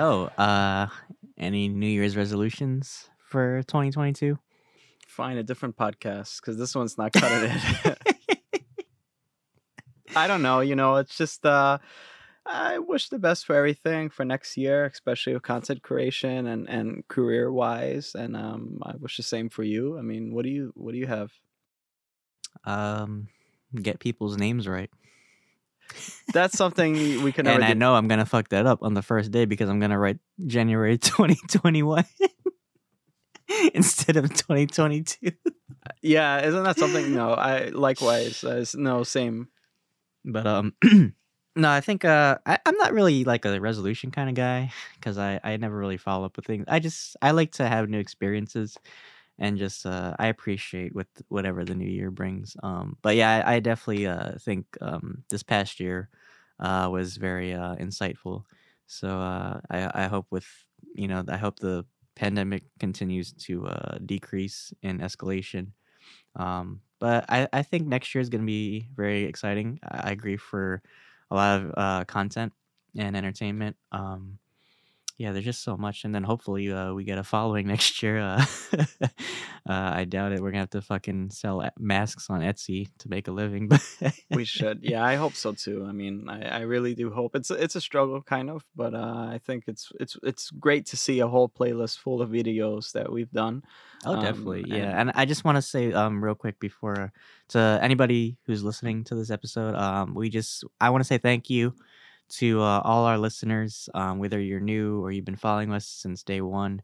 So, uh, any New Year's resolutions for 2022? Find a different podcast because this one's not cutting it. I don't know. You know, it's just uh, I wish the best for everything for next year, especially with content creation and and career wise. And um, I wish the same for you. I mean, what do you what do you have? Um, get people's names right. That's something we can. And I know I'm gonna fuck that up on the first day because I'm gonna write January 2021 instead of 2022. Yeah, isn't that something? No, I likewise. Uh, it's- no, same. But um, no, I think uh, I, I'm not really like a resolution kind of guy because I I never really follow up with things. I just I like to have new experiences and just uh, I appreciate with whatever the new year brings. Um, but yeah, I, I definitely uh think um this past year uh was very uh insightful. So uh, I I hope with you know I hope the pandemic continues to uh decrease in escalation. Um, but I, I think next year is going to be very exciting. I agree for a lot of content and entertainment. Um, yeah, there's just so much, and then hopefully uh, we get a following next year. Uh, uh, I doubt it. We're gonna have to fucking sell masks on Etsy to make a living, but We should. Yeah, I hope so too. I mean, I, I really do hope it's it's a struggle, kind of, but uh, I think it's it's it's great to see a whole playlist full of videos that we've done. Oh, Um, definitely. Yeah. and- And I just want to say um real quick before to anybody who's listening to this episode, um we just I want to say thank you to uh, all our listeners, um whether you're new or you've been following us since day 1.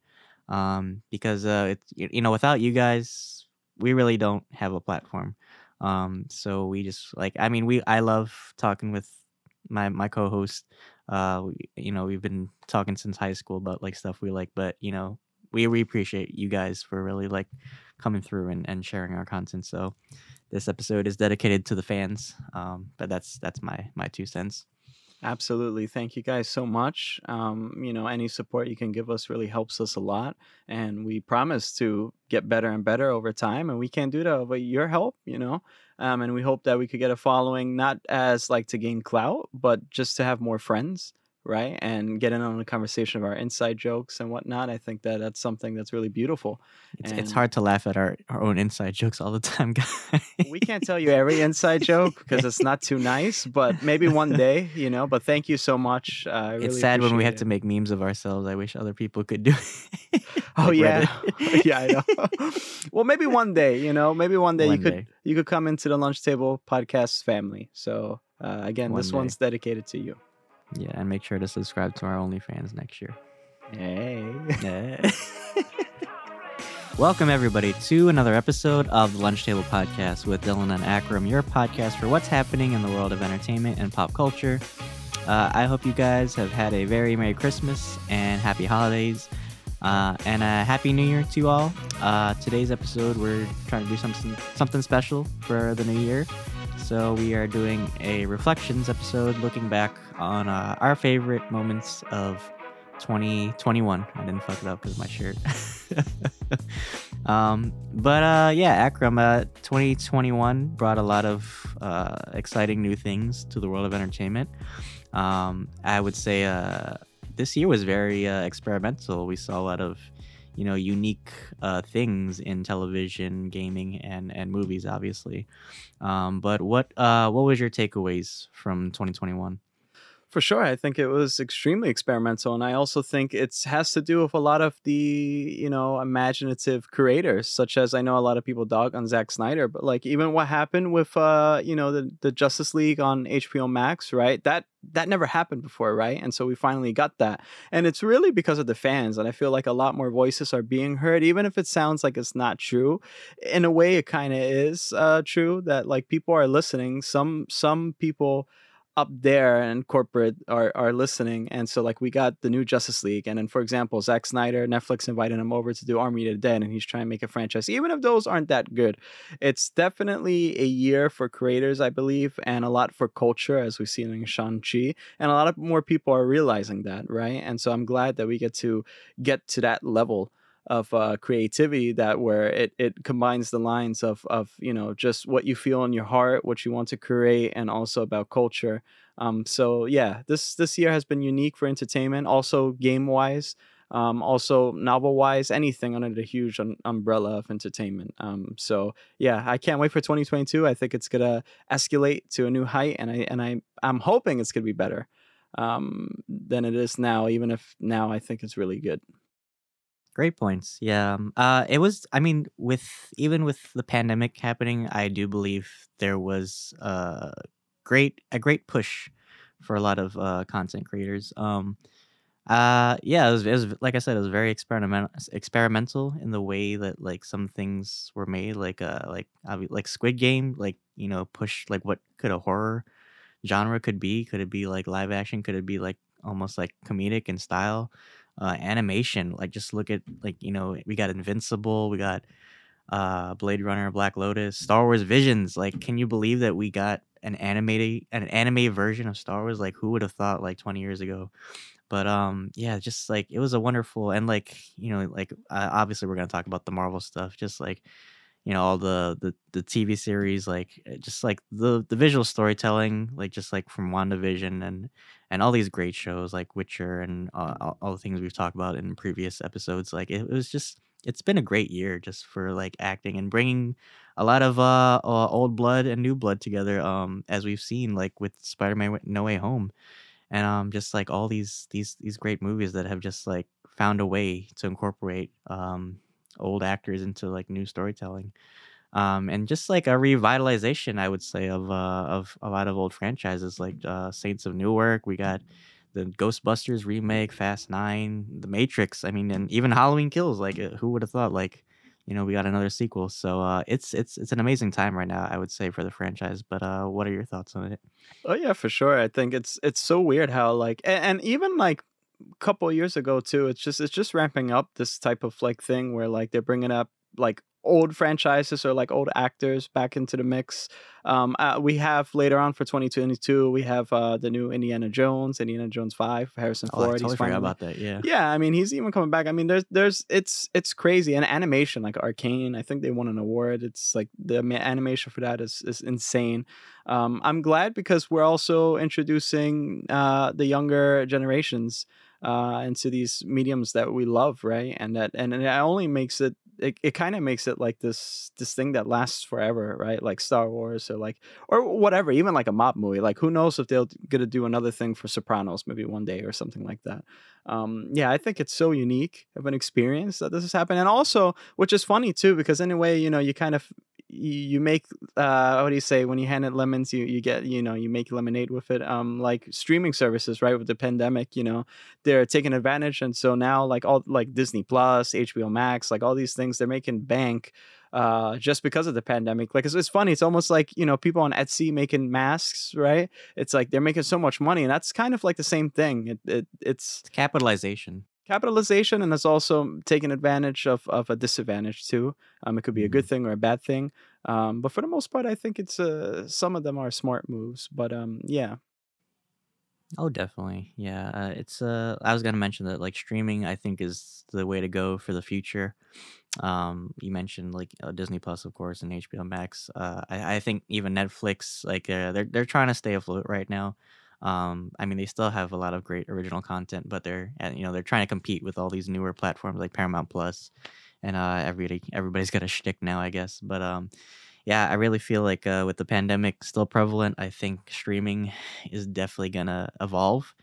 Um because uh it's you know, without you guys, we really don't have a platform. Um so we just like I mean, we I love talking with my my co-host uh we, you know, we've been talking since high school about like stuff we like, but you know, we, we appreciate you guys for really like coming through and, and sharing our content. So this episode is dedicated to the fans. Um, but that's that's my my two cents. Absolutely. Thank you guys so much. Um, you know, any support you can give us really helps us a lot. And we promise to get better and better over time. And we can't do that without your help, you know. Um, and we hope that we could get a following, not as like to gain clout, but just to have more friends, right? And get in on a conversation of our inside jokes and whatnot. I think that that's something that's really beautiful. It's, it's hard to laugh at our, our own inside jokes all the time, guys. we can't tell you every inside joke because it's not too nice, but maybe one day, you know. But thank you so much. Uh, I really it's sad when we have it. to make memes of ourselves. I wish other people could do it. Oh Like yeah, yeah, I know. well, maybe one day, you know, maybe one day One you could day. you could come into the lunch table podcast family. So uh, again, One this day. one's dedicated to you. Yeah, and make sure to subscribe to our OnlyFans next year. Hey, Yeah. Welcome, everybody, to another episode of the Lunch Table Podcast with Dylan and Akram, your podcast for what's happening in the world of entertainment and pop culture. Uh, I hope you guys have had a very Merry Christmas and Happy Holidays. Uh, and a Happy New Year to you all. Uh, today's episode, we're trying to do something something special for the new year. So we are doing a reflections episode, looking back on uh, our favorite moments of 2021. I didn't fuck it up because my shirt. um, but uh, yeah, Akram, uh, 2021 brought a lot of uh, exciting new things to the world of entertainment. Um, I would say uh, this year was very uh, experimental. We saw a lot of you know unique uh, things in television, gaming, and and movies, obviously. Um, but what uh, what was your takeaways from 2021? For sure. I think it was extremely experimental, and I also think it has to do with a lot of the you know imaginative creators, such as I know a lot of people dog on Zack Snyder, but like even what happened with uh you know the the Justice League on HBO Max, right? That that never happened before, right? And so we finally got that. And it's really because of the fans. And I feel like a lot more voices are being heard, even if it sounds like it's not true. In a way, it kind of is uh, true that like people are listening. Some some people up there and corporate are are listening. And so like we got the new Justice League. And then for example, Zack Snyder, Netflix invited him over to do Army of the Dead, and he's trying to make a franchise. Even if those aren't that good, it's definitely a year for creators, I believe, and a lot for culture, as we've seen in Shang-Chi. And a lot of more people are realizing that, right? And so I'm glad that we get to get to that level of uh, creativity that where it, it combines the lines of of you know just what you feel in your heart, what you want to create, and also about culture. Um, so yeah, this this year has been unique for entertainment, also game wise. Um, also novel wise, anything under the huge un- umbrella of entertainment. Um, so yeah, I can't wait for 2022. I think it's gonna escalate to a new height, and I and I I'm hoping it's gonna be better um, than it is now. Even if now I think it's really good. Great points. Yeah. um, Uh, it was. I mean, with even with the pandemic happening, I do believe there was a great a great push for a lot of uh, content creators. Um, uh, yeah, it was, it was like I said, it was very experimental experimental in the way that like some things were made, like uh, like like Squid Game, like you know, push like what could a horror genre could be? Could it be like live action? Could it be like almost like comedic in style? Uh, animation, like just look at like you know we got Invincible, we got uh Blade Runner, Black Lotus, Star Wars Visions. Like, can you believe that we got an animated an anime version of Star Wars? Like, who would have thought like 20 years ago? But um, yeah, just like it was a wonderful and like you know like uh, obviously we're gonna talk about the Marvel stuff. Just like you know all the the the TV series, like uh, just like the the visual storytelling, like just like from WandaVision and and all these great shows like Witcher and uh, all, all the things we've talked about in previous episodes. Like it, it was just it's been a great year just for like acting and bringing a lot of uh, uh old blood and new blood together. Um, as we've seen like with Spider-Man No Way Home and um just like all these these these great movies that have just like found a way to incorporate um old actors into like new storytelling um and just like a revitalization i would say of uh of a lot of old franchises like uh saints of newark we got the ghostbusters remake fast nine the matrix i mean and even halloween kills like uh, who would have thought like you know we got another sequel so uh it's it's it's an amazing time right now i would say for the franchise but uh what are your thoughts on it Oh yeah, for sure. I think it's it's so weird how like and, and even like couple of years ago too. It's just it's just ramping up this type of like thing where like they're bringing up like old franchises or like old actors back into the mix. Um, uh, we have later on for 2022, we have uh, the new Indiana Jones, Indiana Jones Five, Harrison oh i Ford. He's totally forgot finally about that yeah yeah, I mean he's even coming back. I mean there's there's it's it's crazy and animation like Arcane. I think they won an award. It's like the animation for that is is insane. Um, I'm glad because we're also introducing uh, the younger generations uh, into these mediums that we love, right? And that and, it only makes it it, it kind of makes it like this this thing that lasts forever, right? Like Star Wars or like or whatever, even like a mob movie. Like who knows if they'll gonna do another thing for Sopranos maybe one day or something like that. Um, yeah, I think it's so unique of an experience that this has happened, and also which is funny too because in a way, you know, you kind of you, make uh what do you say? When you hand it lemons you you get you know you make lemonade with it um like streaming services right with the pandemic you know they're taking advantage. And so now like all like disney plus hbo max like all these things they're making bank uh just because of the pandemic. Like it's, it's funny it's almost like you know people on etsy making masks right? It's like they're making so much money and that's kind of like the same thing. It, it it's it's capitalization capitalization and has also taken advantage of, of a disadvantage too um it could be a good Mhm. thing or a bad thing um but for the most part i think it's uh some of them are smart moves but um yeah Oh, definitely. Yeah. Uh, it's uh I was gonna mention that like streaming I think is the way to go for the future. Um you mentioned like uh, Disney Plus of course and HBO Max. Uh I, I think even Netflix like uh, they're they're trying to stay afloat right now. Um I mean they still have a lot of great original content but they're uh, you know they're trying to compete with all these newer platforms like Paramount Plus and uh everybody everybody's got a shtick now I guess. But um yeah, I really feel like uh, with the pandemic still prevalent, I think streaming is definitely gonna evolve.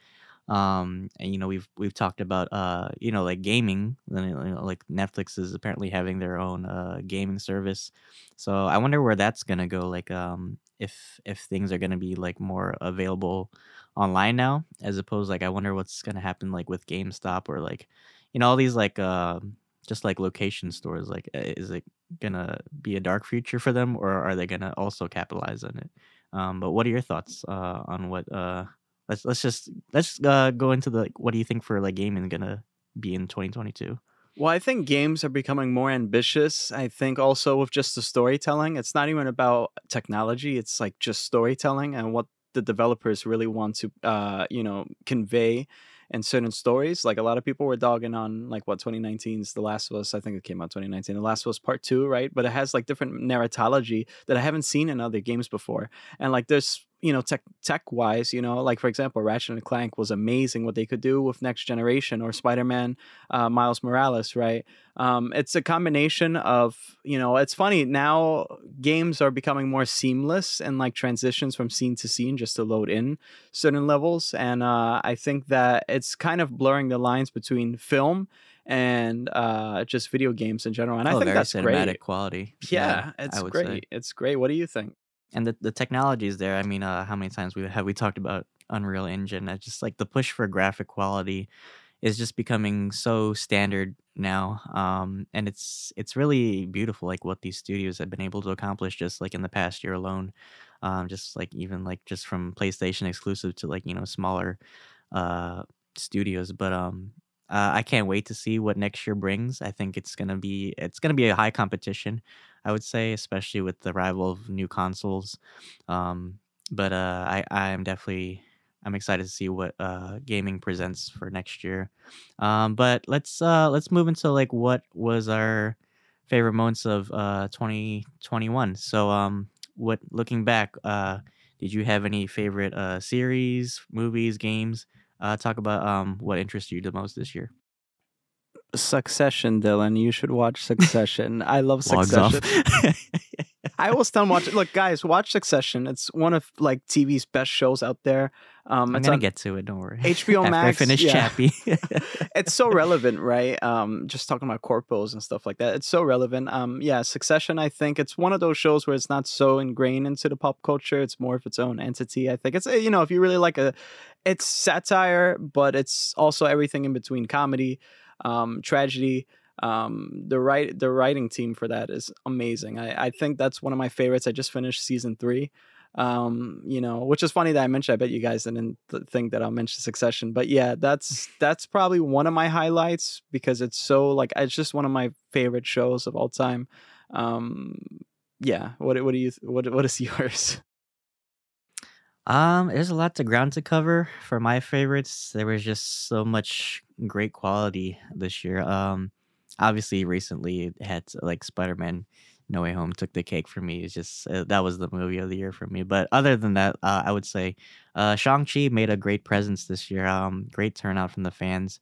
Um, and you know, we've we've talked about uh, you know, like gaming. You know, like Netflix is apparently having their own uh gaming service. So I wonder where that's gonna go. Like, um, if if things are gonna be like more available online now, as opposed like I wonder what's gonna happen like with GameStop or like, you know, all these like um just like location stores. Like, uh, is it gonna be a dark future for them, or are they gonna also capitalize on it? Um, but what are your thoughts uh, on what? Uh, let's let's just let's uh, go into the like, what do you think for like gaming gonna be in 2022? well i think games are becoming more ambitious i think also with just the storytelling it's not even about technology it's like just storytelling and what the developers really want to uh you know convey in certain stories. Like a lot of people were dogging on like what 2019's The Last of Us. I think it came out 2019. The Last of Us Part Two, right? But it has like different narratology that I haven't seen in other games before. And like there's you know tech tech wise you know like for example ratchet and clank was amazing what they could do with next generation or spider-man uh, miles morales right? Um, it's a combination of you know it's funny now games are becoming more seamless and like transitions from scene to scene just to load in certain levels and uh, i think that it's kind of blurring the lines between film and uh, just video games in general and oh, i think that's cinematic great quality. Yeah, yeah it's great say. it's great. What do you think and the, the technology is there. I mean, uh, how many times we have we talked about Unreal Engine? It's just like the push for graphic quality is just becoming so standard now, um, and it's it's really beautiful, like what these studios have been able to accomplish just like in the past year alone. Um, just like even like just from PlayStation exclusive to like you know smaller uh, studios, but um, uh, I can't wait to see what next year brings. I think it's gonna be it's gonna be a high competition. I would say, especially with the arrival of new consoles. Um, but uh, I I am definitely I'm excited to see what uh, gaming presents for next year. Um, but let's uh, let's move into like what was our favorite moments of uh, 2021. So um, what looking back, uh, did you have any favorite uh, series, movies, games? Uh, talk about um, what interests you the most this year. Succession, Dylan. You should watch Succession. I love Succession. I will still watch it. Look, guys, watch Succession. It's one of like TV's best shows out there. Um, I'm gonna get to it. Don't worry. HBO Max. I finish yeah. Chappie. it's so relevant, right? Um, just talking about corpos and stuff like that. It's so relevant. Um, yeah, Succession. I think it's one of those shows where it's not so ingrained into the pop culture. It's more of its own entity. I think it's you know if you really like a, it's satire, but it's also everything in between comedy um, tragedy. Um, the right the writing team for that is amazing. I, I think that's one of my favorites. I just finished season three. Um, you know, which is funny that I mentioned. I bet you guys didn't think that I'll mention Succession, but yeah, that's that's probably one of my highlights because it's so like it's just one of my favorite shows of all time. Um, yeah, what what do you what what is yours? Um, there's a lot to ground to cover for my favorites. There was just so much great quality this year. Um, obviously, recently it had like Spider Man No Way Home took the cake for me. It's just uh, that was the movie of the year for me. But other than that, uh, I would say uh, Shang Chi made a great presence this year. Um, great turnout from the fans.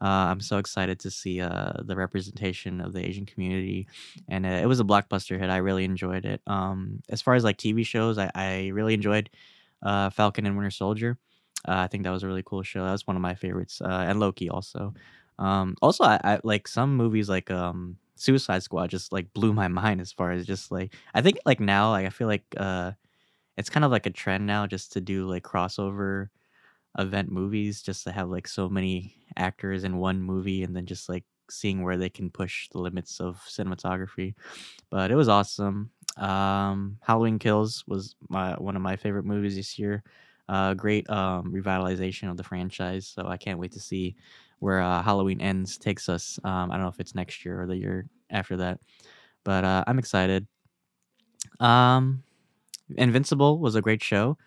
Uh, I'm so excited to see uh, the representation of the Asian community, and uh, it was a blockbuster hit. I really enjoyed it. Um, as far as like TV shows, I, I really enjoyed uh, Falcon and Winter Soldier. Uh, I think that was a really cool show. That was one of my favorites, uh, and Loki also. Um, also, I, I like some movies like um, Suicide Squad just like blew my mind as far as just like I think like now like I feel like uh, it's kind of like a trend now just to do like crossover event movies just to have like so many actors in one movie and then just like seeing where they can push the limits of cinematography. But it was awesome. Um, Halloween Kills was my one of my favorite movies this year. Uh, great um, revitalization of the franchise. So I can't wait to see where uh, Halloween Ends takes us. Um, I don't know if it's next year or the year after that, but uh, I'm excited. Um, Invincible was a great show.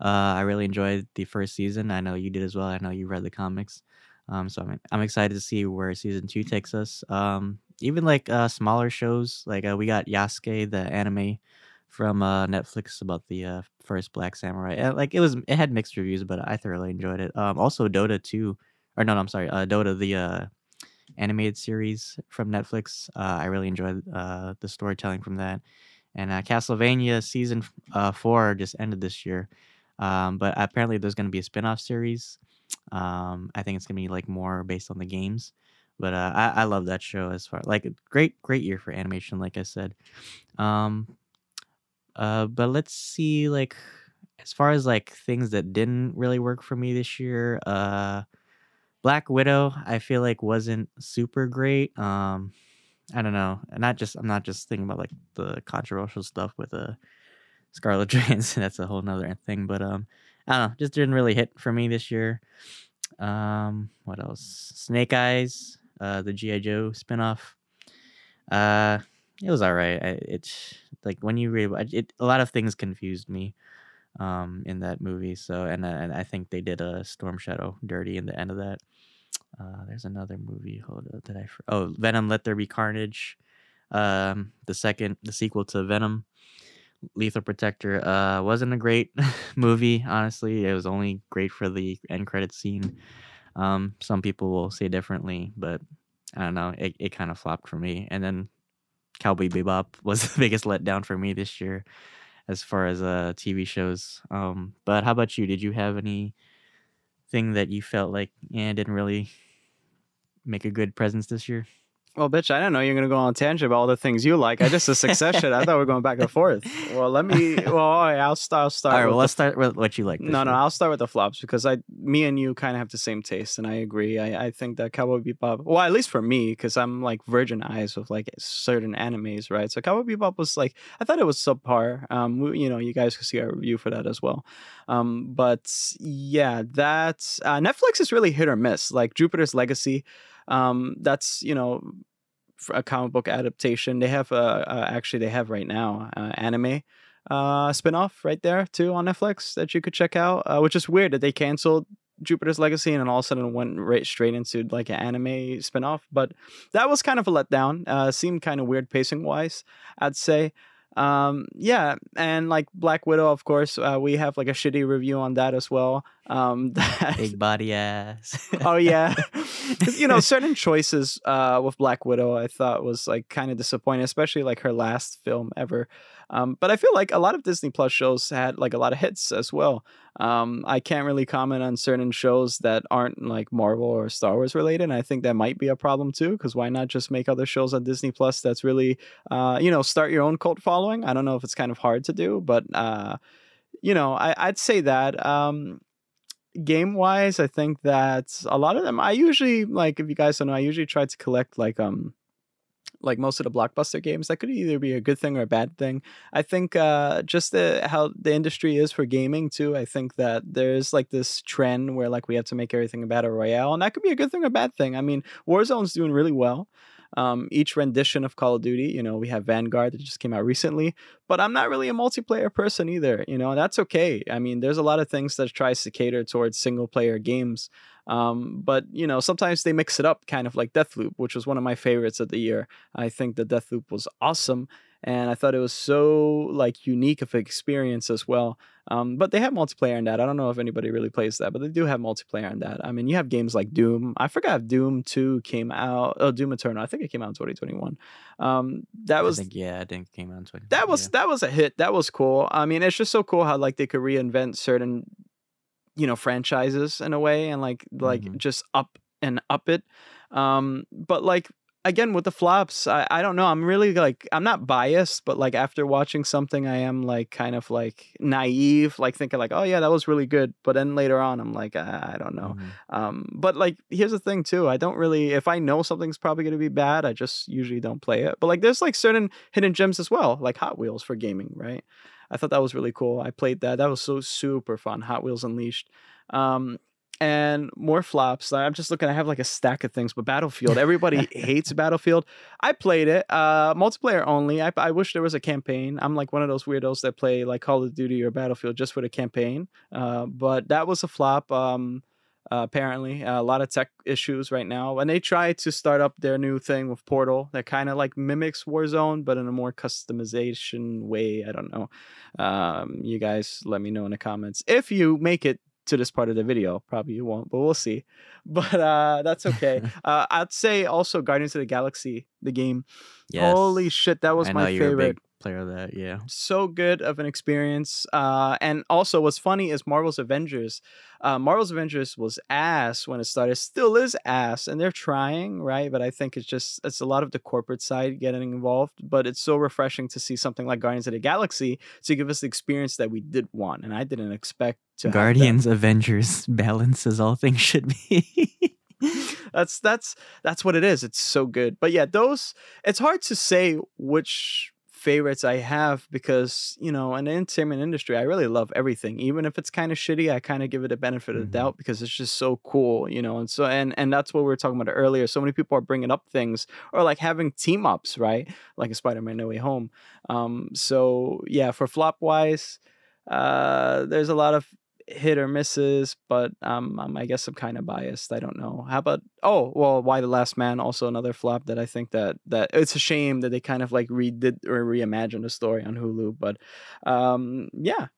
Uh, I really enjoyed the first season. I know you did as well. I know you read the comics. Um, so I'm I'm excited to see where season two takes us. Um, even like uh, smaller shows, like uh, we got Yasuke, the anime from uh, Netflix about the uh, first Black Samurai. And, like it was, it had mixed reviews, but I thoroughly enjoyed it. Um, also Dota 2, or no, no I'm sorry, uh, Dota the uh, animated series from Netflix. Uh, I really enjoyed uh, the storytelling from that. And uh, Castlevania season uh, four just ended this year, um, but apparently there's going to be a spin-off series. Um, I think it's gonna be like more based on the games. But uh, I, I love that show as far like a great great year for animation, like I said. Um, uh, but let's see like as far as like things that didn't really work for me this year. Uh, Black Widow, I feel like wasn't super great. Um, I don't know. And not just I'm not just thinking about like the controversial stuff with uh Scarlett Johansson. That's a whole nother thing. But um, I don't know, just didn't really hit for me this year. Um, what else? Snake Eyes, uh, the GI Joe spinoff. Uh, it was all right. It's like when you read it, a lot of things confused me. um, in that movie. So and uh, and I think they did a Storm Shadow dirty in the end of that. Uh, there's another movie. Hold did I? Oh, Venom: Let There Be Carnage. Um, the second, the sequel to Venom, Lethal Protector. Uh, wasn't a great movie. Honestly, it was only great for the end credit scene. Um, some people will say differently, but I don't know. It it kind of flopped for me. And then Cowboy Bebop was the biggest letdown for me this year, as far as uh TV shows. Um, but how about you? Did you have any thing that you felt like yeah didn't really make a good presence this year? Well, bitch, I didn't know you're gonna go on a tangent about all the things you like. I just a succession. I thought we were going back and forth. Well, let me. Well, all right, I'll start. I'll start. All right, well the let's start with what you like. No, no. I'll start with the flops because I, me and you, kind of have the same taste, and I agree. I, I think that Cowboy Bebop, well, at least for me, because I'm like virgin eyes with like certain animes, right? So Cowboy Bebop was like, I thought it was subpar. Um, we, you know, you guys can see our review for that as well. Um, but yeah, that uh, Netflix is really hit or miss. Like Jupiter's Legacy, um, that's you know a comic book adaptation. They have uh, uh actually they have right now uh, anime uh spin-off right there too on Netflix that you could check out. Uh, which is weird that they canceled Jupiter's Legacy and then all of a sudden went right straight into like an anime spin-off. But that was kind of a letdown. Uh seemed kind of weird pacing wise, I'd say. Um yeah, and like Black Widow, of course, uh, we have like a shitty review on that as well. Um that, Big body ass. oh yeah you know certain choices uh with black widow i thought was like kind of disappointing especially like her last film ever um but i feel like a lot of disney plus shows had like a lot of hits as well. Um i can't really comment on certain shows that aren't like marvel or star wars related i think that might be a problem too because why not just make other shows on disney plus that's really uh you know start your own cult following? I don't know if it's kind of hard to do but uh you know I, i'd say that um game wise i think that a lot of them i usually like if you guys don't know i usually try to collect like um like most of the blockbuster games that could either be a good thing or a bad thing. I think uh just the how the industry is for gaming too i think that there's like this trend where like we have to make everything a battle royale and that could be a good thing or a bad thing. I mean warzone's doing really well um, each rendition of Call of Duty, you know, we have Vanguard that just came out recently, but I'm not really a multiplayer person either, you know, that's okay. I mean, there's a lot of things that tries to cater towards single player games. Um, but you know, sometimes they mix it up, kind of like Deathloop, which was one of my favorites of the year. I think the Deathloop was awesome, and I thought it was so like unique of an experience as well. Um, but they have multiplayer in that. I don't know if anybody really plays that, but they do have multiplayer in that. I mean, you have games like Doom. I forgot if Doom Two came out. Oh, Doom Eternal. I think it came out in 2021. Um, that was I think, yeah, I think it came out in 20. that was yeah. that was a hit. That was cool. I mean, it's just so cool how like they could reinvent certain, you know, franchises in a way and like like Mhm. just up and up it. Um, but like again with the flops, I I don't know. I'm really like I'm not biased, but like after watching something, I am like kind of like naive, like thinking like, oh yeah, that was really good. But then later on, I'm like, I, I don't know. Mhm. Um, but like, here's the thing too. I don't really, if I know something's probably going to be bad, I just usually don't play it. But like, there's like certain hidden gems as well, like Hot Wheels for gaming, right? I thought that was really cool. I played that. That was so super fun. Hot Wheels Unleashed. Um, and more flops. I'm just looking. I have like a stack of things, but Battlefield. Everybody hates Battlefield. I played it, uh, multiplayer only. I, I wish there was a campaign. I'm like one of those weirdos that play like Call of Duty or Battlefield just for the campaign. Uh, but that was a flop. Um, uh, apparently, uh, a lot of tech issues right now, and they try to start up their new thing with Portal that kind of like mimics Warzone, but in a more customization way. I don't know. Um, you guys, let me know in the comments if you make it to this part of the video. Probably you won't, but we'll see. But uh, that's okay. uh, I'd say also Guardians of the Galaxy, the game. Yes. Holy shit, that was my favorite player of that. Yeah. so good of an experience. Uh, and also, what's funny is Marvel's Avengers. Uh, Marvel's Avengers was ass when it started, still is ass, and they're trying, right? But I think it's just it's a lot of the corporate side getting involved. But it's so refreshing to see something like Guardians of the Galaxy to give us the experience that we did want, and I didn't expect to. Guardians Avengers balance as all things should be. that's that's that's what it is. It's so good. But yeah, those it's hard to say which favorites I have because, you know, in the entertainment industry, I really love everything. Even if it's kind of shitty, I kind of give it a benefit of Mhm. the doubt because it's just so cool, you know. And so and and that's what we were talking about earlier. So many people are bringing up things or like having team ups, right? Like a Spider-Man No Way Home. Um so yeah, for flop wise, uh, there's a lot of hit or misses, but um, um I guess I'm kind of biased. I don't know. How about oh well, Y: The Last Man? Also another flop that I think that that it's a shame that they kind of like redid or reimagined the story on Hulu. But um, yeah,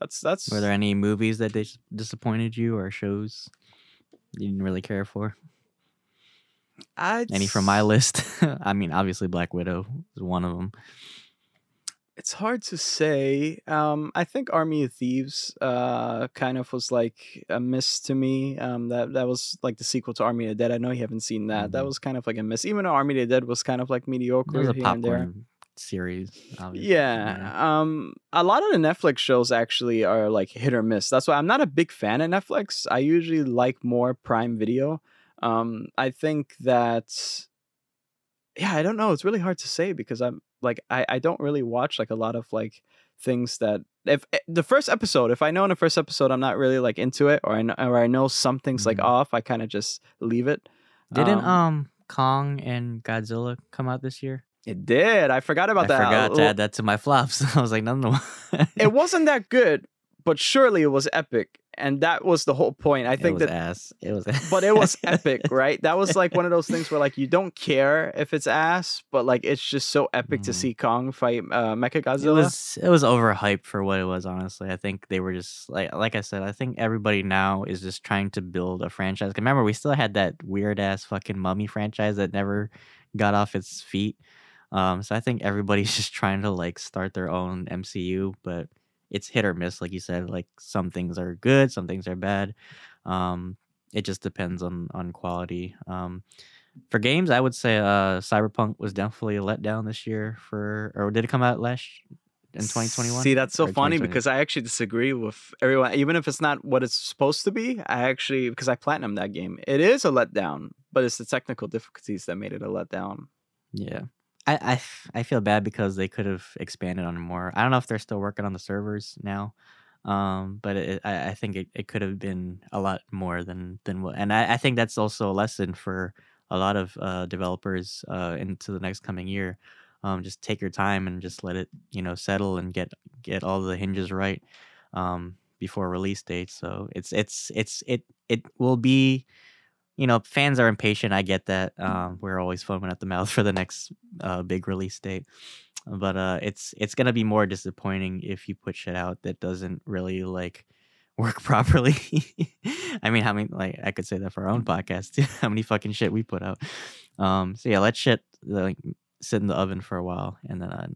that's that's. Were there any movies that dis- disappointed you or shows you didn't really care for? I'd Any from my list? I mean, obviously Black Widow is one of them. It's hard to say. Um, I think Army of Thieves uh, kind of was like a miss to me. Um, that that was like the sequel to Army of the Dead. I know you haven't seen that. That Mhm. was kind of like a miss. Even though Army of the Dead was kind of like mediocre It was a here and there. popcorn series. Obviously. Yeah. Um a lot of the Netflix shows actually are like hit or miss. That's why I'm not a big fan of Netflix. I usually like more Prime Video. Um I think that yeah, I don't know. It's really hard to say because I'm like I I don't really watch like a lot of like things that if eh, the first episode, if I know in the first episode I'm not really like into it or I know, or I know something's like Mhm. off, I kind of just leave it. Didn't Um, um Kong and Godzilla come out this year? It did. I forgot about that. I that. forgot to add that to my flops. I was like, no, no. it wasn't that good, but surely it was epic, and that was the whole point. I it think was that, ass. It was. but it was epic, right? That was like one of those things where like you don't care if it's ass, but like it's just so epic to Mhm. see Kong fight uh, It was it was overhyped for what it was. Honestly, I think they were just like like I said. I think everybody now is just trying to build a franchise. Remember, we still had that weird ass fucking Mummy franchise that never got off its feet. Um, so I think everybody's just trying to like start their own MCU, but it's hit or miss, like you said. Like some things are good, some things are bad. Um, it just depends on on quality. Um, for games, I would say uh, Cyberpunk was definitely a letdown this year. For or did it come out last in 2021? See, that's so funny because I actually disagree with everyone. Even if it's not what it's supposed to be, I actually because I platinum that game. It is a letdown, but it's the technical difficulties that made it a letdown. Yeah. I, I, I feel bad because they could have expanded on more. I don't know if they're still working on the servers now, um, but it, I, I think it, it could have been a lot more than than what. And I, I think that's also a lesson for a lot of uh, developers uh, into the next coming year. Um, just take your time and just let it you know settle and get get all the hinges right um, before release date. So it's it's it's it it will be you know, fans are impatient. I get that. Um, we're always foaming at the mouth for the next uh, big release date, but uh, it's it's gonna be more disappointing if you put shit out that doesn't really like work properly. I mean, how many like I could say that for our own podcast too. How many fucking shit we put out. Um, so yeah, let shit like sit in the oven for a while and then uh,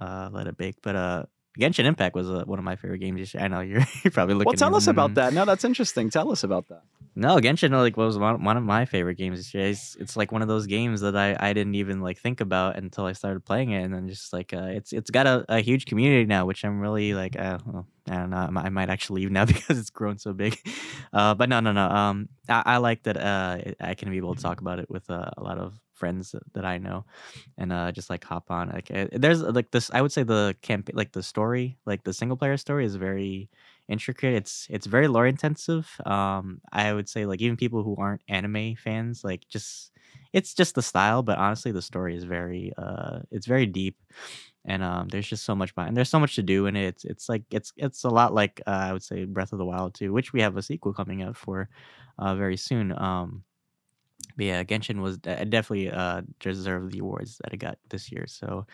uh let it bake. But uh, Genshin Impact was uh, one of my favorite games. I know you're, you're probably looking. Well, tell us about mm. that. No, that's interesting. Tell us about that. No, Genshin like was one, one of my favorite games this year. It's, it's like one of those games that I, I didn't even like think about until I started playing it, and then just like uh, it's it's got a, a huge community now, which I'm really like uh, well, I don't know I might, I might actually leave now because it's grown so big. Uh, but no no no um I, I like that uh I can be able to talk about it with uh, a lot of friends that, I know, and uh just like hop on like uh, there's like this I would say the campaign like the story like the single player story is very intricate. It's it's very lore intensive. Um, I would say like even people who aren't anime fans, like just it's just the style, but honestly, the story is very uh, it's very deep, and um, there's just so much behind. There's so much to do in it. It's it's like it's it's a lot like uh, I would say Breath of the Wild too, which we have a sequel coming out for uh, very soon. Um, but yeah, Genshin was de- definitely uh, deserved the awards that it got this year. So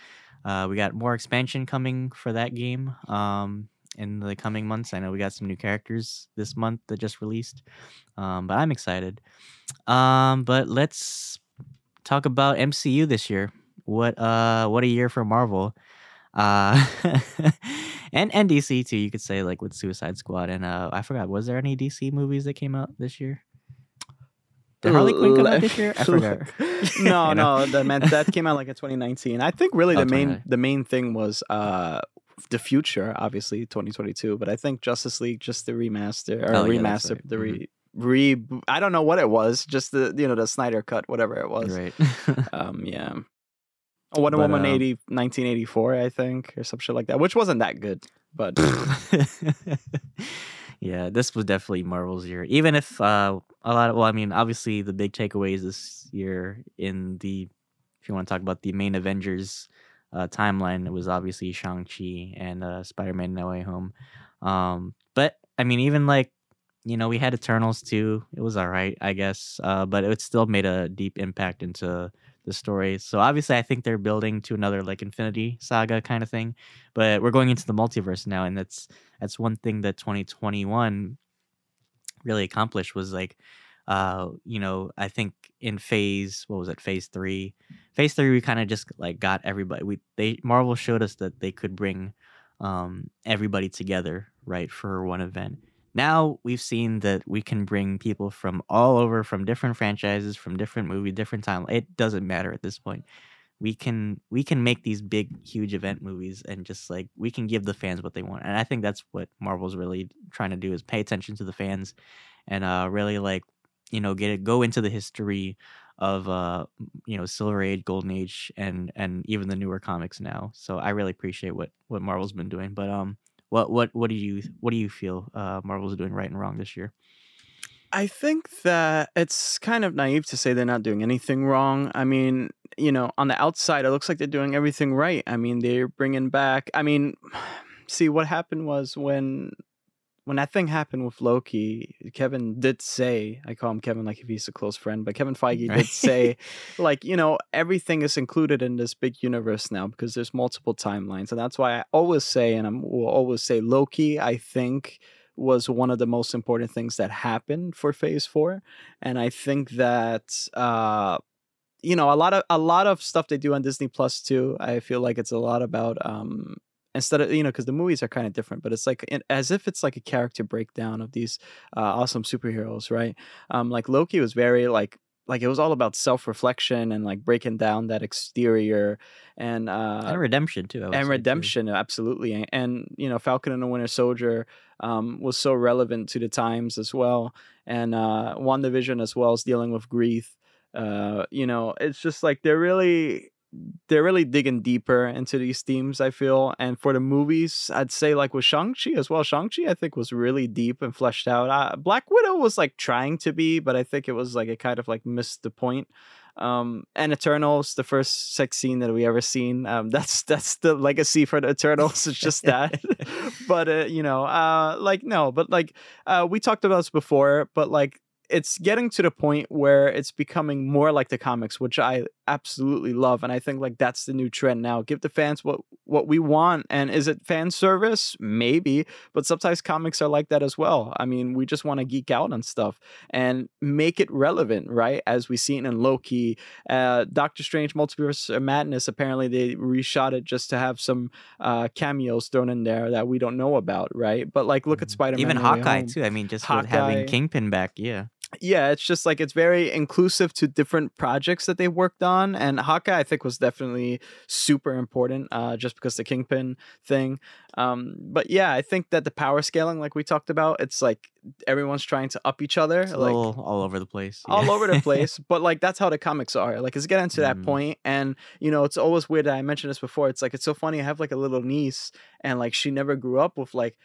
uh, we got more expansion coming for that game. Um, in the coming months. I know we got some new characters this month that just released, um, but I'm excited. Um, but let's talk about MCU this year. What uh, what a year for Marvel, uh, and and DC too. You could say like with Suicide Squad and uh, I forgot. Was there any DC movies that came out this year? Did Harley Quinn come out this year? I forgot. no, You know? no, that meant that came out like in 2019. I think really Oh, the main the main thing was uh the future, obviously 2022. But I think Justice League just the remaster or Oh, yeah, remaster, right. the re. Re, I don't know what it was, just the you know the Snyder cut, whatever it was. right. Um, yeah. Wonder But, Woman um, 80, 1984, I think, or some shit like that, which wasn't that good. But yeah, this was definitely Marvel's year. Even if uh, a lot of, well, I mean, obviously the big takeaways this year in the, if you want to talk about the main Avengers uh, timeline, it was obviously Shang Chi and uh, Spider Man No Way Home. Um, but I mean, even like you know, we had Eternals too. It was all right, I guess, uh, but it still made a deep impact into the story. So obviously, I think they're building to another like Infinity Saga kind of thing. But we're going into the multiverse now, and that's that's one thing that 2021 really accomplished was like uh you know i think in phase what was it phase three phase three we kind of just like got everybody we they marvel showed us that they could bring um everybody together right for one event now we've seen that we can bring people from all over from different franchises from different movie different time it doesn't matter at this point. We can we can make these big huge event movies and just like we can give the fans what they want and i think that's what marvel's really trying to do is pay attention to the fans and uh really like you know get it go into the history of uh you know silver age golden age and and even the newer comics now. So i really appreciate what what marvel's been doing but um what what what do you what do you feel uh marvel's doing right and wrong this year I think that it's kind of naive to say they're not doing anything wrong. I mean, you know, on the outside, it looks like they're doing everything right. I mean, they're bringing back. I mean, see what happened was when when that thing happened with Loki, Kevin did say, I call him Kevin like if he's a close friend, but Kevin Feige right did say, like, you know, everything is included in this big universe now because there's multiple timelines. And that's why I always say, and I will always say, Loki, I think, was one of the most important things that happened for phase four. And I think that, uh, you know, a lot of a lot of stuff they do on Disney Plus too. I feel like it's a lot about um, instead of you know because the movies are kind of different but it's like as if it's like a character breakdown of these uh, awesome superheroes right um like loki was very like like it was all about self-reflection and like breaking down that exterior and uh and redemption too and say, too. redemption absolutely and, and you know falcon and the winter soldier um was so relevant to the times as well and uh wandavision as well as dealing with grief uh you know it's just like they're really they're really digging deeper into these themes i feel and for the movies i'd say like with shang-chi as well shang-chi i think was really deep and fleshed out. Uh, black widow was like trying to be but i think it was like it kind of like missed the point. Um and eternals the first sex scene that we ever seen um that's that's the legacy for the eternals it's just that. But uh, you know uh like no but like uh we talked about this before but like it's getting to the point where it's becoming more like the comics, which I absolutely love, and I think like that's the new trend now. Give the fans what what we want, and is it fan service? Maybe, but sometimes comics are like that as well. I mean, we just want to geek out on stuff and make it relevant, right? As we seen in Loki, uh, Doctor Strange: Multiverse Madness. Apparently, they reshot it just to have some uh, cameos thrown in there that we don't know about, right? But like, look at Spider Man. even hawkeye too i mean just having kingpin back yeah yeah, it's just like it's very inclusive to different projects that they worked on, and Hawkeye I think was definitely super important, uh, just because the Kingpin thing. Um, but yeah, I think that the power scaling, like we talked about, it's like everyone's trying to up each other, like all over the place all over the place. but like that's how the comics are. Like it's getting to that Mhm. point, and you know, it's always weird. That I mentioned this before. It's like it's so funny. I have like a little niece, and like she never grew up with like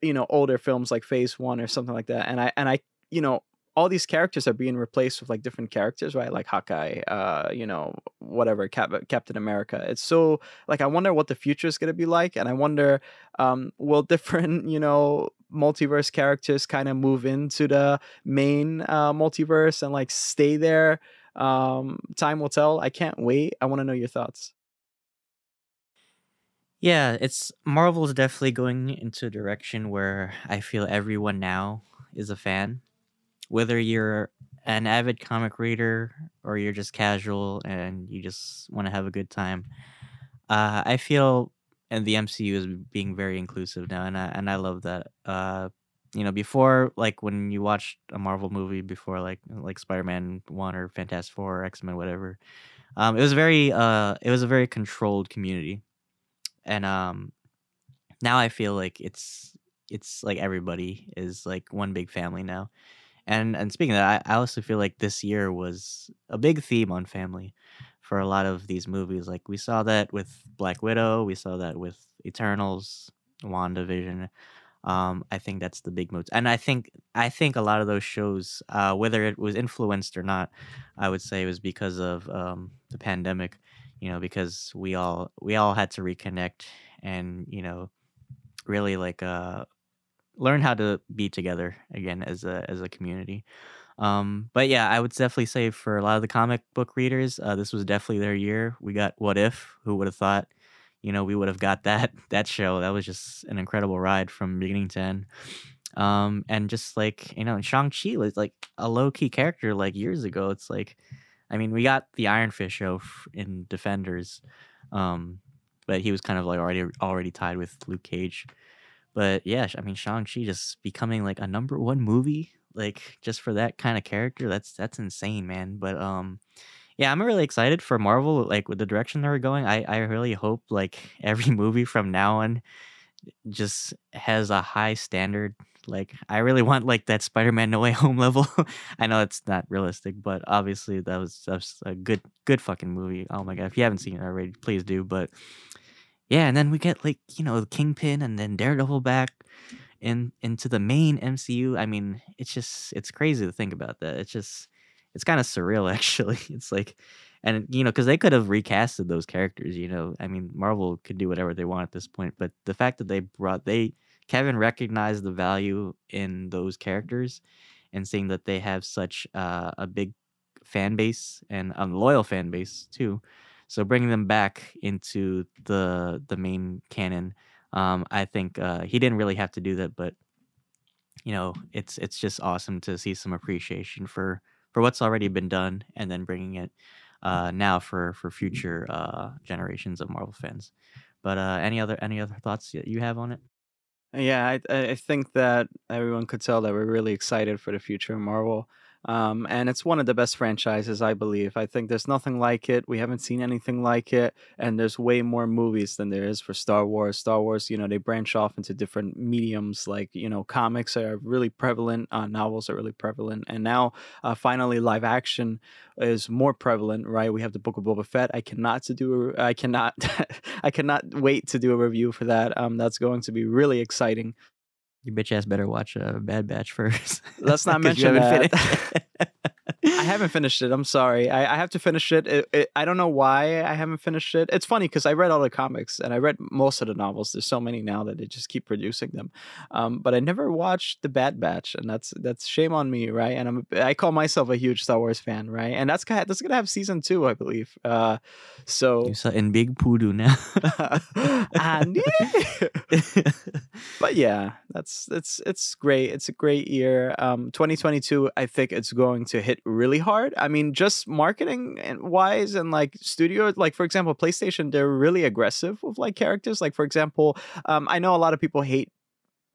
you know older films like Phase One or something like that. And I and I you know all these characters are being replaced with like different characters, right? Like Hawkeye, uh, you know, whatever, Cap- Captain America. It's so like I wonder what the future is gonna be like, and I wonder um, will different you know multiverse characters kind of move into the main uh, multiverse and like stay there. Um, time will tell. I can't wait. I want to know your thoughts. Yeah, it's Marvel's definitely going into a direction where I feel everyone now is a fan. Whether you're an avid comic reader or you're just casual and you just want to have a good time. Uh, I feel and the MCU is being very inclusive now and I and I love that. Uh you know, before like when you watched a Marvel movie before like like Spider-Man 1 or Fantastic 4 or X-Men whatever. Um it was very uh it was a very controlled community. And um now I feel like it's it's like everybody is like one big family now. And and speaking of that, I, I also feel like this year was a big theme on family for a lot of these movies. Like we saw that with Black Widow, we saw that with Eternals, WandaVision. Um, I think that's the big mood. And I think I think a lot of those shows, uh, whether it was influenced or not, I would say it was because of um, the pandemic. You know, because we all we all had to reconnect and you know really like uh learn how to be together again as a as a community. Um, but yeah, I would definitely say for a lot of the comic book readers, uh, this was definitely their year. We got What If? Who would have thought? You know, we would have got that that show. That was just an incredible ride from beginning to end. Um, and just like you know, Shang Chi was like a low key character like years ago. It's like, I mean, we got the Iron Fist show in Defenders, um, but he was kind of like already already tied with Luke Cage. But yeah, I mean, Shang Chi just becoming like a number one movie like just for that kind of character that's that's insane man but um yeah i'm really excited for marvel like with the direction they're going i i really hope like every movie from now on just has a high standard like i really want like that spider-man no way home level. I know it's not realistic but obviously that was, that was a good good fucking movie oh my god if you haven't seen it already please do but yeah and then we get like you know kingpin and then daredevil back in into the main MCU. I mean, it's just it's crazy to think about that. It's just it's kind of surreal actually. It's like and you know, because they could have recasted those characters, you know. I mean, Marvel could do whatever they want at this point, but the fact that they brought they Kevin recognized the value in those characters and seeing that they have such uh, a big fan base and a loyal fan base too. So bringing them back into the the main canon um, I think uh, he didn't really have to do that, but you know, it's it's just awesome to see some appreciation for for what's already been done, and then bringing it uh, now for for future uh, generations of Marvel fans. But uh, any other any other thoughts that you have on it? Yeah, I I think that everyone could tell that we're really excited for the future of Marvel. Um, and it's one of the best franchises, I believe. I think there's nothing like it. We haven't seen anything like it, and there's way more movies than there is for Star Wars. Star Wars, you know, they branch off into different mediums. Like you know, comics are really prevalent, uh, novels are really prevalent, and now uh, finally live action is more prevalent. Right? We have the Book of Boba Fett. I cannot to do. A, I cannot. I cannot wait to do a review for that. Um, that's going to be really exciting. You bitch ass better watch uh, Bad Batch first. Let's not mention that. I haven't finished it. I'm sorry. I, I have to finish it. It, it. I don't know why I haven't finished it. It's funny because I read all the comics and I read most of the novels. There's so many now that they just keep producing them. Um, but I never watched the Bad Batch, and that's that's shame on me, right? And I'm I call myself a huge Star Wars fan, right? And that's that's gonna have season two, I believe. Uh, so you're in Big Poodoo now. but yeah, that's it's it's it's great. It's a great year. Um, 2022, I think it's going to hit really hard. I mean, just marketing and wise and like studio, like for example, PlayStation, they're really aggressive with like characters. Like for example, um, I know a lot of people hate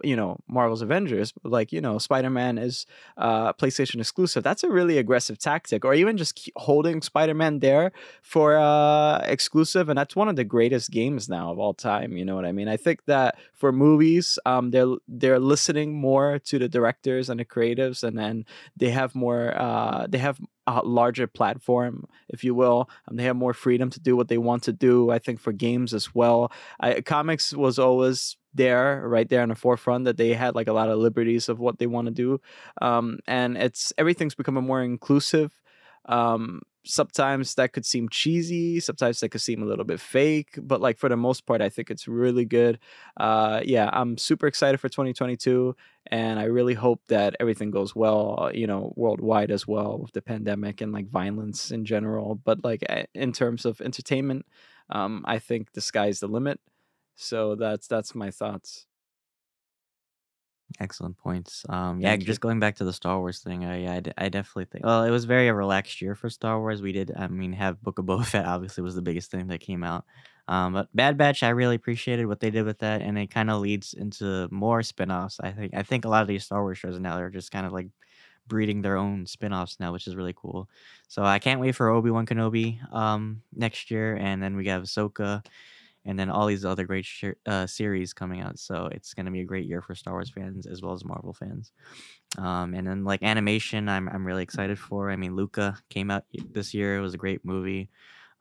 you know Marvel's Avengers, like you know Spider-Man is uh, PlayStation exclusive. That's a really aggressive tactic, or even just holding Spider-Man there for uh, exclusive, and that's one of the greatest games now of all time. You know what I mean? I think that for movies, um, they're they're listening more to the directors and the creatives, and then they have more uh, they have a larger platform, if you will. Um, they have more freedom to do what they want to do. I think for games as well. I, comics was always there, right there in the forefront, that they had like a lot of liberties of what they want to do, um, and it's everything's becoming more inclusive. Um, sometimes that could seem cheesy sometimes that could seem a little bit fake but like for the most part i think it's really good uh yeah i'm super excited for 2022 and i really hope that everything goes well you know worldwide as well with the pandemic and like violence in general but like in terms of entertainment um i think the sky's the limit so that's that's my thoughts Excellent points. Um, yeah, Thank you. just going back to the Star Wars thing, I, yeah, I definitely think. Well, it was very a relaxed year for Star Wars. We did, I mean, have Book of Boba Fett obviously was the biggest thing that came out. Um, but Bad Batch, I really appreciated what they did with that, and it kind of leads into more spin-offs. I think. I think a lot of these Star Wars shows now are just kind of like breeding their own spin-offs now, which is really cool. So I can't wait for Obi Wan Kenobi um next year, and then we have Ahsoka and then all these other great sh- uh, series coming out. So it's going to be a great year for Star Wars fans as well as Marvel fans. Um, and then like animation, I'm I'm really excited for. I mean, Luca came out this year. It was a great movie.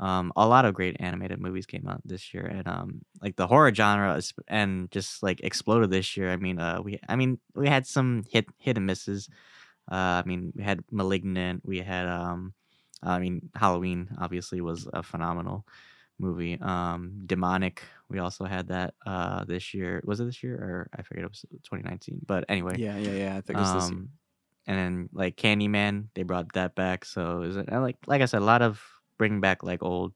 Um, a lot of great animated movies came out this year, and um, like the horror genre is, and just like exploded this year. I mean, uh, we I mean we had some hit hit and misses. Uh, I mean, we had *Malignant*. We had um, I mean, Halloween obviously was a phenomenal movie. Um, Demonic. We also had that uh this year. Was it this year or I forget it was 2019. But anyway, Yeah, yeah, yeah. I think it's this. um, and then like Candyman, they brought that back. So is it and, like like I said, a lot of bringing back like old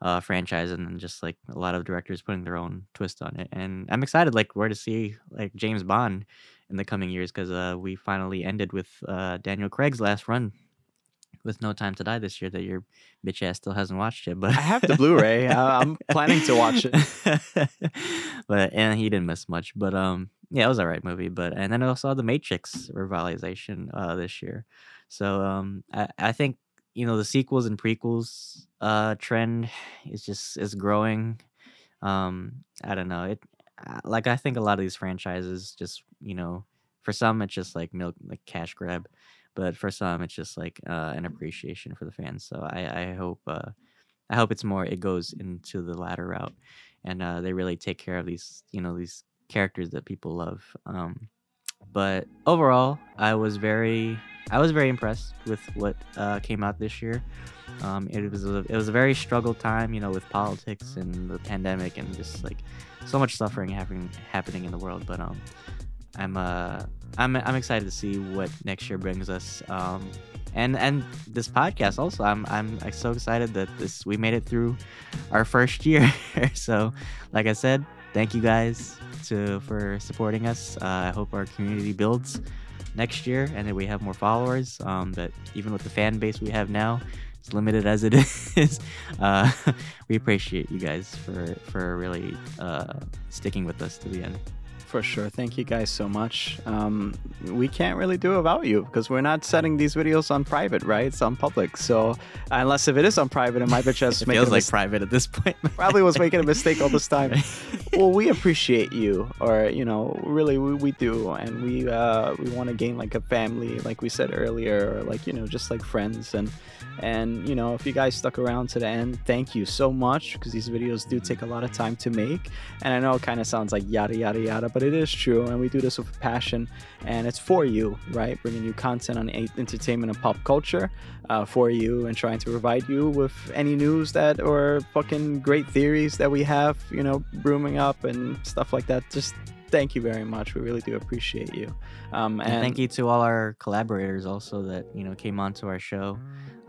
uh franchise and then just like a lot of directors putting their own twist on it. And I'm excited like where to see like James Bond in the coming years because uh we finally ended with uh Daniel Craig's last run with No Time to Die this year that your bitch ass still hasn't watched it. But I have the Blu-ray. I- I'm planning to watch it. but and he didn't miss much. But um, yeah, it was a right movie. But and then I also saw the Matrix revitalization uh this year. So um, I I think you know the sequels and prequels uh trend is just is growing. Um, I don't know it. uh, Like I think a lot of these franchises just you know for some it's just like milk like cash grab but for some it's just like uh, an appreciation for the fans so i i hope uh i hope it's more it goes into the latter route and uh they really take care of these you know these characters that people love um but overall i was very i was very impressed with what uh came out this year um it was a, it was a very struggled time you know with politics and the pandemic and just like so much suffering happening happening in the world but um I'm uh I'm I'm excited to see what next year brings us. Um and and this podcast also I'm I'm so excited that this we made it through our first year. so like I said, thank you guys to for supporting us. Uh, I hope our community builds next year and that we have more followers. Um that even with the fan base we have now, as limited as it is, uh, we appreciate you guys for for really uh, sticking with us to the end. For sure. Thank you guys so much. Um, we can't really do without you because we're not setting these videos on private, right? It's on public. So unless if it is on private and my bitch has It feels like mis- private at this point. probably was making a mistake all this time. well, we appreciate you, or you know, really, we, we do, and we uh, we want to gain like a family, like we said earlier, or like you know, just like friends, and and you know, if you guys stuck around to the end, thank you so much because these videos do take a lot of time to make, and I know it kind of sounds like yada yada yada, but it is true, and we do this with passion, and it's for you, right? Bringing you content on entertainment and pop culture uh, for you and trying to provide you with any news that or fucking great theories that we have, you know, brooming up and stuff like that. Just thank you very much. We really do appreciate you. Um, and, And thank you to all our collaborators also that you know came onto our show.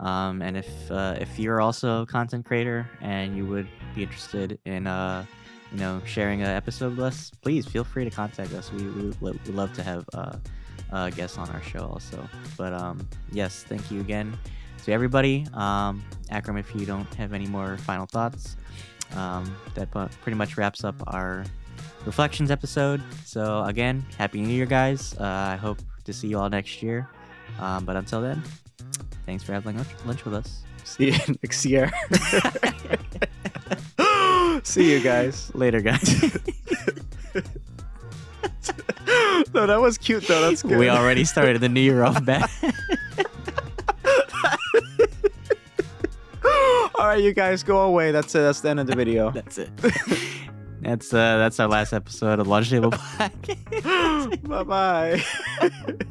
Um, and if uh, if you're also a content creator and you would be interested in uh, you know sharing an episode with us, please feel free to contact us. We we would lo- love to have uh, uh, guests on our show also. But um, yes, thank you again to everybody. Um, Akram, if you don't have any more final thoughts, um, that pretty much wraps up our reflections episode. So again, happy New Year, guys. Uh, I hope to see you all next year. Um, but until then, thanks for having lunch, lunch with us. see you next year. see you guys. Later, guys. no, that was cute though. That's good. we already started the New Year off bad. All right, you guys go away. That's it. That's the end of the video. that's it. That's uh, that's our last episode of Lunch Table Podcast. bye bye.